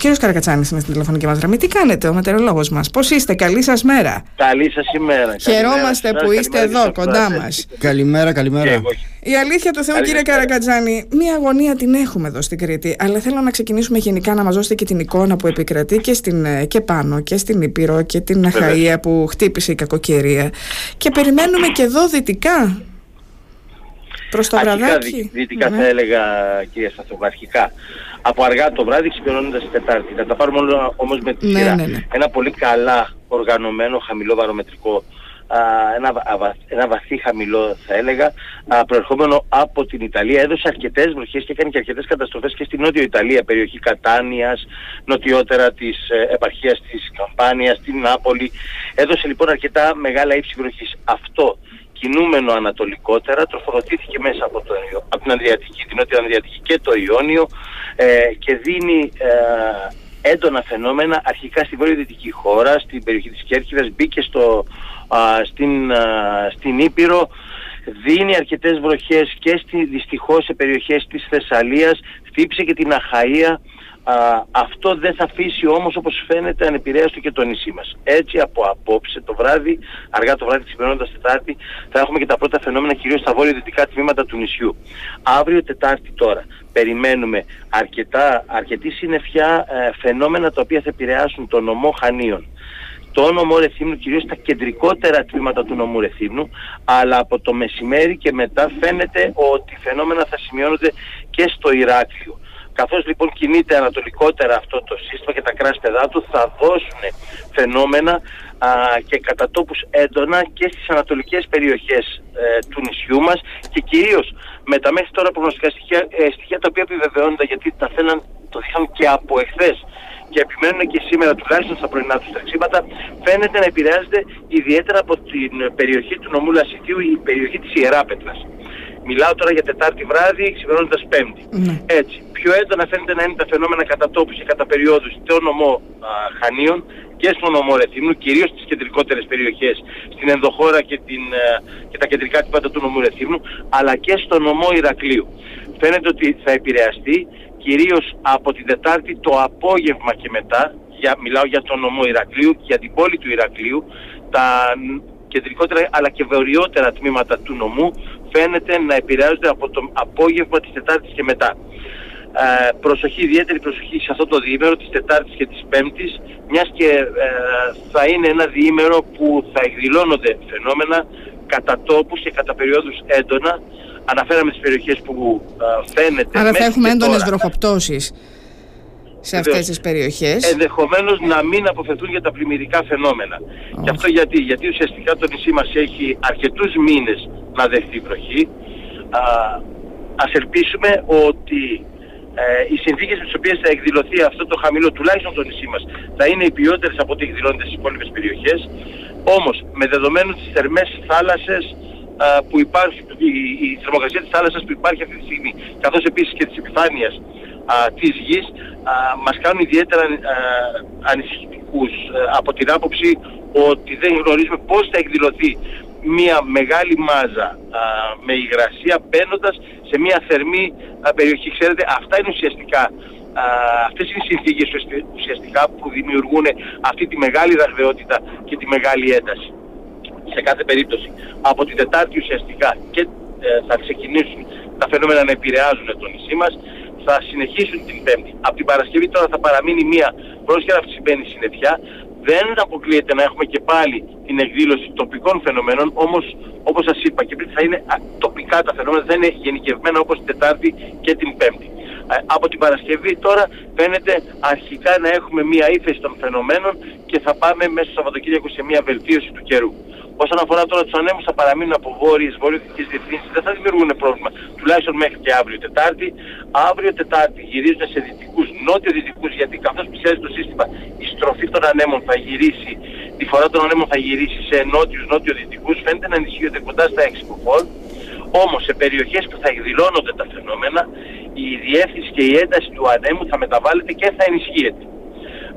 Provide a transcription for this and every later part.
κύριος Καρακατσάνης είναι στην τηλεφωνική μας γραμμή. Τι κάνετε, ο μετεωρολόγος μας; Πώς είστε, καλή σας μέρα. Καλή σας ημέρα. Χαιρόμαστε που είστε εδώ κοντά μας. Καλημέρα, καλημέρα. Η αλήθεια του Θεού, κύριε Καρακατζάνη, μία αγωνία την έχουμε εδώ στην Κρήτη. Αλλά θέλω να ξεκινήσουμε γενικά να μας δώσετε και την εικόνα που επικρατεί και, στην, ε, και πάνω και στην Ήπειρο και την Αχαία που χτύπησε η κακοκαιρία. Και περιμένουμε και εδώ δυτικά. Προς το βραδάκι. Δυτικά ναι. θα έλεγα, κυρία Σταθοβά, αρχικά από αργά το βράδυ ξυπνώνοντας την Τετάρτη. Να τα πάρουμε όμως με τη ναι, σειρά. Ναι, ναι. Ένα πολύ καλά οργανωμένο χαμηλό βαρομετρικό ένα, ένα βαθύ χαμηλό θα έλεγα προερχόμενο από την Ιταλία έδωσε αρκετές βροχές και έκανε και αρκετές καταστροφές και στην Νότιο Ιταλία περιοχή Κατάνιας νοτιότερα της ε, επαρχίας της Καμπάνιας στην Νάπολη έδωσε λοιπόν αρκετά μεγάλα ύψη βροχής αυτό κινούμενο ανατολικότερα τροφοδοτήθηκε μέσα από, το, από την Ανδριατική, την Νότια Ανδριατική και το Ιόνιο ε, και δίνει ε, έντονα φαινόμενα αρχικά στη βορειοδυτική χώρα, στην περιοχή της Κέρκυδας, μπήκε στο, στην, στην Ήπειρο, δίνει αρκετές βροχές και στη, δυστυχώς σε περιοχές της Θεσσαλίας, χτύπησε και την Αχαΐα, αυτό δεν θα αφήσει όμως όπως φαίνεται ανεπηρέαστο και το νησί μας. Έτσι από απόψε το βράδυ, αργά το βράδυ ξυπνώντας Τετάρτη, θα έχουμε και τα πρώτα φαινόμενα κυρίως στα βόρειο-δυτικά τμήματα του νησιού. Αύριο Τετάρτη τώρα περιμένουμε αρκετά, αρκετή συννεφιά ε, φαινόμενα τα οποία θα επηρεάσουν το νομό Χανίων το νομό Ρεθύμνου, κυρίως στα κεντρικότερα τμήματα του νομού Ρεθύμνου, αλλά από το μεσημέρι και μετά φαίνεται ότι φαινόμενα θα σημειώνονται και στο Ηράκλειο. Καθώς λοιπόν κινείται ανατολικότερα αυτό το σύστημα και τα κράσπεδά του θα δώσουν φαινόμενα α, και κατά τόπους έντονα και στις ανατολικές περιοχές ε, του νησιού μας και κυρίως με τα μέχρι τώρα προγνωστικά στοιχεία, ε, στοιχεία τα οποία επιβεβαιώνονται γιατί τα θέλαν, το είχαν και από εχθές και επιμένουν και σήμερα τουλάχιστον στα πρωινά τους τρεξίματα φαίνεται να επηρεάζεται ιδιαίτερα από την περιοχή του νομού Λασιτίου η περιοχή της Ιεράπετρας. Μιλάω τώρα για Τετάρτη βράδυ, ξημερώνοντας Πέμπτη. Ναι. Έτσι. Πιο έντονα φαίνεται να είναι τα φαινόμενα κατά τόπους και κατά περιόδους στο νομό α, Χανίων και στο νομό Ρεθύμνου, κυρίως στις κεντρικότερες περιοχές, στην ενδοχώρα και, την, α, και τα κεντρικά τυπάτα του νομού Ρεθύμνου, αλλά και στο νομό Ηρακλείου. Φαίνεται ότι θα επηρεαστεί κυρίως από την Τετάρτη το απόγευμα και μετά, για, μιλάω για τον νομό Ηρακλείου, για την πόλη του Ηρακλείου, τα κεντρικότερα αλλά και βορειότερα τμήματα του νομού φαίνεται να επηρεάζονται από το απόγευμα της Τετάρτης και μετά. Ε, προσοχή, ιδιαίτερη προσοχή σε αυτό το διήμερο της Τετάρτης και της Πέμπτης μιας και ε, θα είναι ένα διήμερο που θα εκδηλώνονται φαινόμενα κατά τόπους και κατά περιόδους έντονα αναφέραμε τις περιοχές που ε, φαίνεται Άρα θα έχουμε έντονες βροχοπτώσεις σε αυτές τις περιοχές. Ενδεχομένως να μην αποφευθούν για τα πλημμυρικά φαινόμενα. Oh. Και αυτό γιατί, γιατί ουσιαστικά το νησί μας έχει αρκετούς μήνες να δεχτεί βροχή. Α, ας ελπίσουμε ότι ε, οι συνθήκες με τις οποίες θα εκδηλωθεί αυτό το χαμηλό, τουλάχιστον το νησί μας, θα είναι οι ποιότερες από ό,τι εκδηλώνεται στις υπόλοιπες περιοχές. Όμως, με δεδομένου τις θερμές θάλασσες που υπάρχει, η, η θερμοκρασία της θάλασσας που υπάρχει αυτή τη στιγμή, καθώς επίσης και της επιφάνειας α, της γης α, μας κάνουν ιδιαίτερα α, ανησυχητικούς από την άποψη ότι δεν γνωρίζουμε πώς θα εκδηλωθεί μια μεγάλη μάζα με υγρασία μπαίνοντας σε μια θερμή περιοχή. Ξέρετε, αυτά είναι ουσιαστικά α, αυτές είναι οι συνθήκες ουσιαστικά που δημιουργούν αυτή τη μεγάλη δραβαιότητα και τη μεγάλη ένταση. Σε κάθε περίπτωση. Από την Τετάρτη ουσιαστικά και ε, θα ξεκινήσουν τα φαινόμενα να επηρεάζουν το νησί μας θα συνεχίσουν την Πέμπτη. Από την Παρασκευή τώρα θα παραμείνει μια πρόσχερα αυξημένη συννεφιά. Δεν αποκλείεται να έχουμε και πάλι την εκδήλωση τοπικών φαινομένων, όμως όπως σας είπα και πριν θα είναι τοπικά τα φαινόμενα, θα είναι γενικευμένα όπως την Τετάρτη και την Πέμπτη. Ε, από την Παρασκευή τώρα φαίνεται αρχικά να έχουμε μια ύφεση των φαινομένων και θα πάμε μέσα στο Σαββατοκύριακο σε μια βελτίωση του καιρού. Όσον αφορά τώρα τους ανέμους θα παραμείνουν από βόρειες, βορειοδυτικές διευθύνσεις, δεν θα δημιουργούν πρόβλημα, τουλάχιστον μέχρι και αύριο Τετάρτη. Αύριο Τετάρτη γυρίζουν σε δυτικούς, νότιο-δυτικούς, γιατί καθώς πλησιάζει το σύστημα η στροφή των ανέμων θα γυρίσει, τη φορά των ανέμων θα γυρίσει σε νότιους, νότιο-δυτικούς, φαίνεται να ενισχύονται κοντά στα 6 μποφόρ. Όμως σε περιοχές που θα εκδηλώνονται τα φαινόμενα, η διεύθυνση και η ένταση του ανέμου θα μεταβάλλεται και θα ενισχύεται.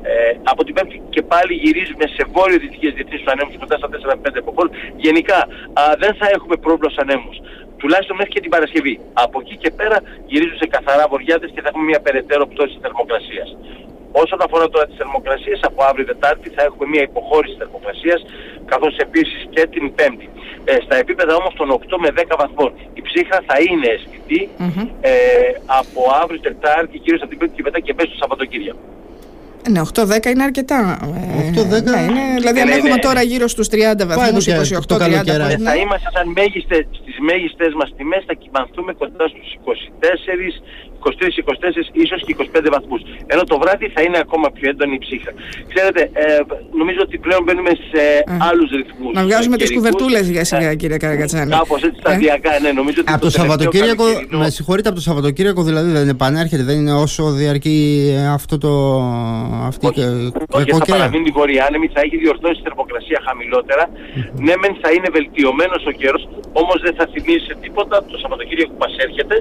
Ε, από την Πέμπτη και πάλι γυρίζουμε σε βόρειο-δυτικές διευθύνσεις του ανέμου κοντά στα 4-5 από Γενικά α, δεν θα έχουμε πρόβλημα στους ανέμους. Τουλάχιστον μέχρι και την Παρασκευή. Από εκεί και πέρα γυρίζουν σε καθαρά βοριάτες και θα έχουμε μια περαιτέρω πτώση θερμοκρασίας. Όσον αφορά τώρα τις θερμοκρασίες, από αύριο Τετάρτη θα έχουμε μια υποχώρηση θερμοκρασίας, καθώς επίσης και την Πέμπτη. Ε, στα επίπεδα όμως των 8 με 10 βαθμών. Η ψύχρα θα είναι αισθητή ε, από αύριο Τετάρτη, κυρίως από την Πέμπτη και μετά και μέσα στο Σαββατοκύριακο. Ναι, 8-10 είναι αρκετά. 8-10. Ναι, είναι, δηλαδή, αν ναι, έχουμε ναι. τώρα γύρω στους 30 βαθμούς, 28-30 ναι. Θα είμαστε σαν μέγιστες, στι μέγιστες μας τιμές, θα κοιμανθούμε κοντά στους 24 23-24, ίσως και 25 βαθμούς. Ενώ το βράδυ θα είναι ακόμα πιο έντονη η ψύχα. Ξέρετε, ε, νομίζω ότι πλέον μπαίνουμε σε mm. άλλους ρυθμούς. Να βγάζουμε τις κουβερτούλες για σιγά ε, κύριε Καρακατσάνη. Κάπως έτσι σταδιακά, ναι. Νομίζω ότι από το, το Σαββατοκύριακο, με συγχωρείτε, από το Σαββατοκύριακο δηλαδή δεν επανέρχεται, δεν είναι όσο διαρκεί αυτό το... Αυτή όχι, όχι θα παραμείνει βορειάνεμη, θα έχει διορθώσει η θερμοκρασία χαμηλότερα. Ναι, μεν θα είναι βελτιωμένος ο καιρός, όμως δεν θα θυμίσει τίποτα το Σαββατοκύριακο που μας έρχεται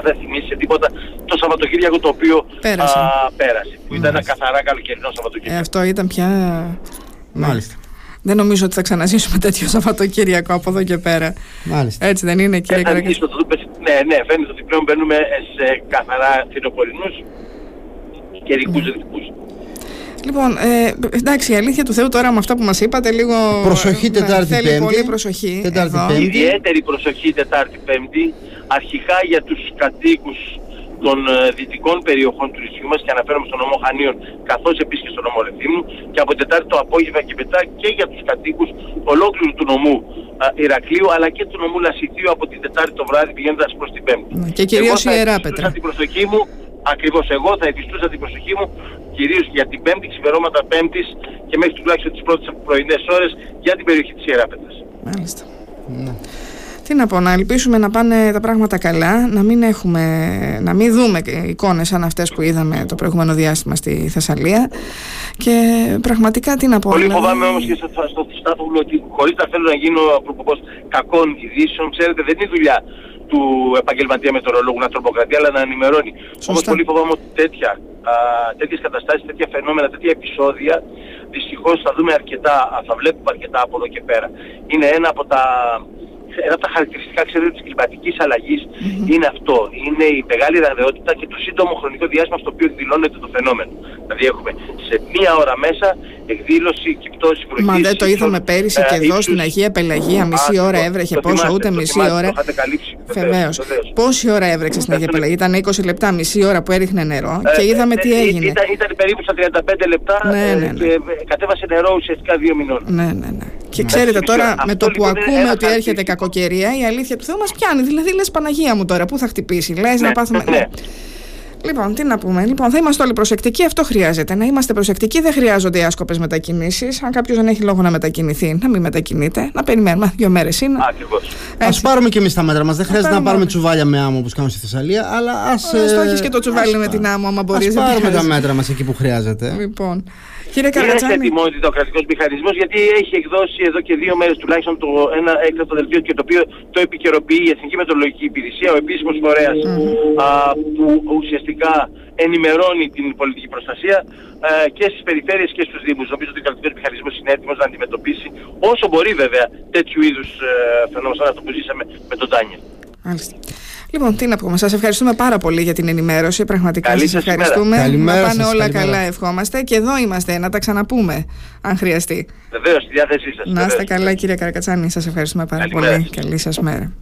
δεν θα θυμίσει σε τίποτα το Σαββατοκύριακο το οποίο πέρασε, α, πέρασε που ήταν ένα καθαρά καλοκαιρινό Σαββατοκύριακο. Ε, αυτό ήταν πια... Ναι. Μάλιστα. Δεν νομίζω ότι θα ξαναζήσουμε τέτοιο Σαββατοκύριακο από εδώ και πέρα. Μάλιστα. Έτσι δεν είναι κύριε Καρακάκη. Ναι, ναι, φαίνεται ότι πλέον μπαίνουμε σε καθαρά φθινοπορεινούς και ρικούς ναι. Ρυθμούς. Λοιπόν, ε, εντάξει, η αλήθεια του Θεού τώρα με αυτά που μας είπατε λίγο... Προσοχή ναι, Τετάρτη Πέμπτη. Θέλει πολύ προσοχή. Τετάρτη Πέμπτη. Ιδιαίτερη προσοχή Τετάρτη Πέμπτη. Αρχικά για τους κατοίκους των ε, δυτικών περιοχών του νησιού μας και αναφέρομαι στον νομό Χανίων καθώς επίσης και στον νομό Ρεθύμου και από Τετάρτη το απόγευμα και μετά και για τους κατοίκους ολόκληρου του νομού ε, Ηρακλείου αλλά και του νομού Λασιτίου από την Τετάρτη το βράδυ πηγαίνοντας προς την Πέμπτη. Και κυρίως η Ιεράπετρα. την προσοχή μου, ακριβώς εγώ θα επιστούσα την προσοχή μου κυρίως για την Πέμπτη, ξημερώματα Πέμπτης και μέχρι τουλάχιστον τις πρώτες πρωινές ώρες για την περιοχή της Ιεράπετρας. Μάλιστα. Ναι. Τι να πω, να ελπίσουμε να πάνε τα πράγματα καλά, να μην, έχουμε, να μην δούμε εικόνες σαν αυτές που είδαμε το προηγούμενο διάστημα στη Θεσσαλία και πραγματικά τι να πω. Πολύ δηλαδή... φοβάμαι όμως και στο, στο Στάθογλου ότι χωρίς να θέλω να γίνω προποπός κακών ειδήσεων, ξέρετε δεν είναι δουλειά του επαγγελματία μετεωρολόγου να τροποκρατεί αλλά να ενημερώνει. Όμως πολύ φοβάμαι ότι τέτοια, α, τέτοιες καταστάσεις, τέτοια φαινόμενα, τέτοια επεισόδια δυστυχώς θα δούμε αρκετά, θα βλέπουμε αρκετά από εδώ και πέρα. Είναι ένα από τα ένα από τα χαρακτηριστικά ξέρετε, της κλιματικής είναι αυτό. Είναι η μεγάλη ραδεότητα και το σύντομο χρονικό διάστημα στο οποίο δηλώνεται το φαινόμενο. Δηλαδή έχουμε σε μία ώρα μέσα εκδήλωση και πτώση βροχής. Μα δεν το είδαμε πέρυσι και εδώ στην Αγία Πελαγία, μισή ώρα έβρεχε, πόσο ούτε μισή ώρα. Βεβαίως. Πόση ώρα έβρεξε στην Αγία Πελαγία, ήταν 20 λεπτά, μισή ώρα που έριχνε νερό και ε, είδαμε ε, τι ε, έγινε. Ήταν περίπου στα 35 λεπτά ναι, ναι, ναι. και κατέβασε νερό ουσιαστικά δύο μηνών. Ναι, ναι, ναι. Και ξέρετε τώρα με το που ακούμε ότι έρχεται κακοκαιρία, η αλήθεια του Θεού μας πιάνει. Δηλαδή λες Παναγία μου τώρα, πού θα χτυπήσει, λες να πάθουμε. Λοιπόν, τι να πούμε. Λοιπόν, θα είμαστε όλοι προσεκτικοί. Αυτό χρειάζεται. Να είμαστε προσεκτικοί. Δεν χρειάζονται οι άσκοπες μετακινήσεις. Αν κάποιος δεν έχει λόγο να μετακινηθεί, να μην μετακινείται. Να περιμένουμε. Δύο μέρες είναι. Ακριβώς. Α πάρουμε και εμείς τα μέτρα μας. Δεν χρειάζεται να πάρουμε τσουβάλια με άμμο όπως κάνουμε στη Θεσσαλία. Αλλά ας. Α το έχεις και το τσουβάλι με την άμμο, άμα μπορείς. Α πάρουμε τα μέτρα μας εκεί που χρειάζεται. Λοιπόν. Κύριε Είναι σε ετοιμότητα ο κρατικός μηχανισμός γιατί έχει εκδώσει εδώ και δύο μέρες τουλάχιστον το, ένα έκτακτο δελτίο και το οποίο το επικαιροποιεί η Εθνική Μετρολογική Υπηρεσία, ο επίσημος φορέας που ουσιαστικά ενημερώνει την πολιτική προστασία α, και στις περιφέρειες και στους Δήμους. Νομίζω ότι ο κρατικός μηχανισμός είναι έτοιμος να αντιμετωπίσει όσο μπορεί βέβαια τέτοιου είδους ε, φαινόμενα σαν αυτό που ζήσαμε με τον Τάνιελ. Μάλιστα. Λοιπόν, τι να πούμε. Σας ευχαριστούμε πάρα πολύ για την ενημέρωση. Πραγματικά σας ευχαριστούμε. Καλημέρα να πάνε σας, όλα καλημέρα. καλά, ευχόμαστε. Και εδώ είμαστε, να τα ξαναπούμε, αν χρειαστεί. Βεβαίως, στη διάθεσή σας. Να είστε καλά, κύριε Καρακατσάνη. Σας ευχαριστούμε πάρα Καλημέρα. πολύ. Καλή σας μέρα.